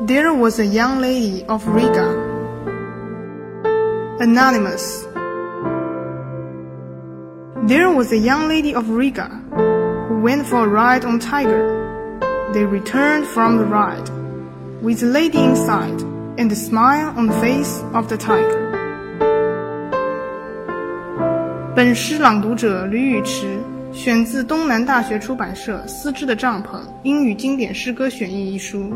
There was a young lady of Riga. Anonymous. There was a young lady of Riga who went for a ride on Tiger. They returned from the ride with the lady inside and a smile on the face of the tiger. 本诗朗读者吕雨池，选自东南大学出版社《丝织的帐篷：英语经典诗歌选译》一书。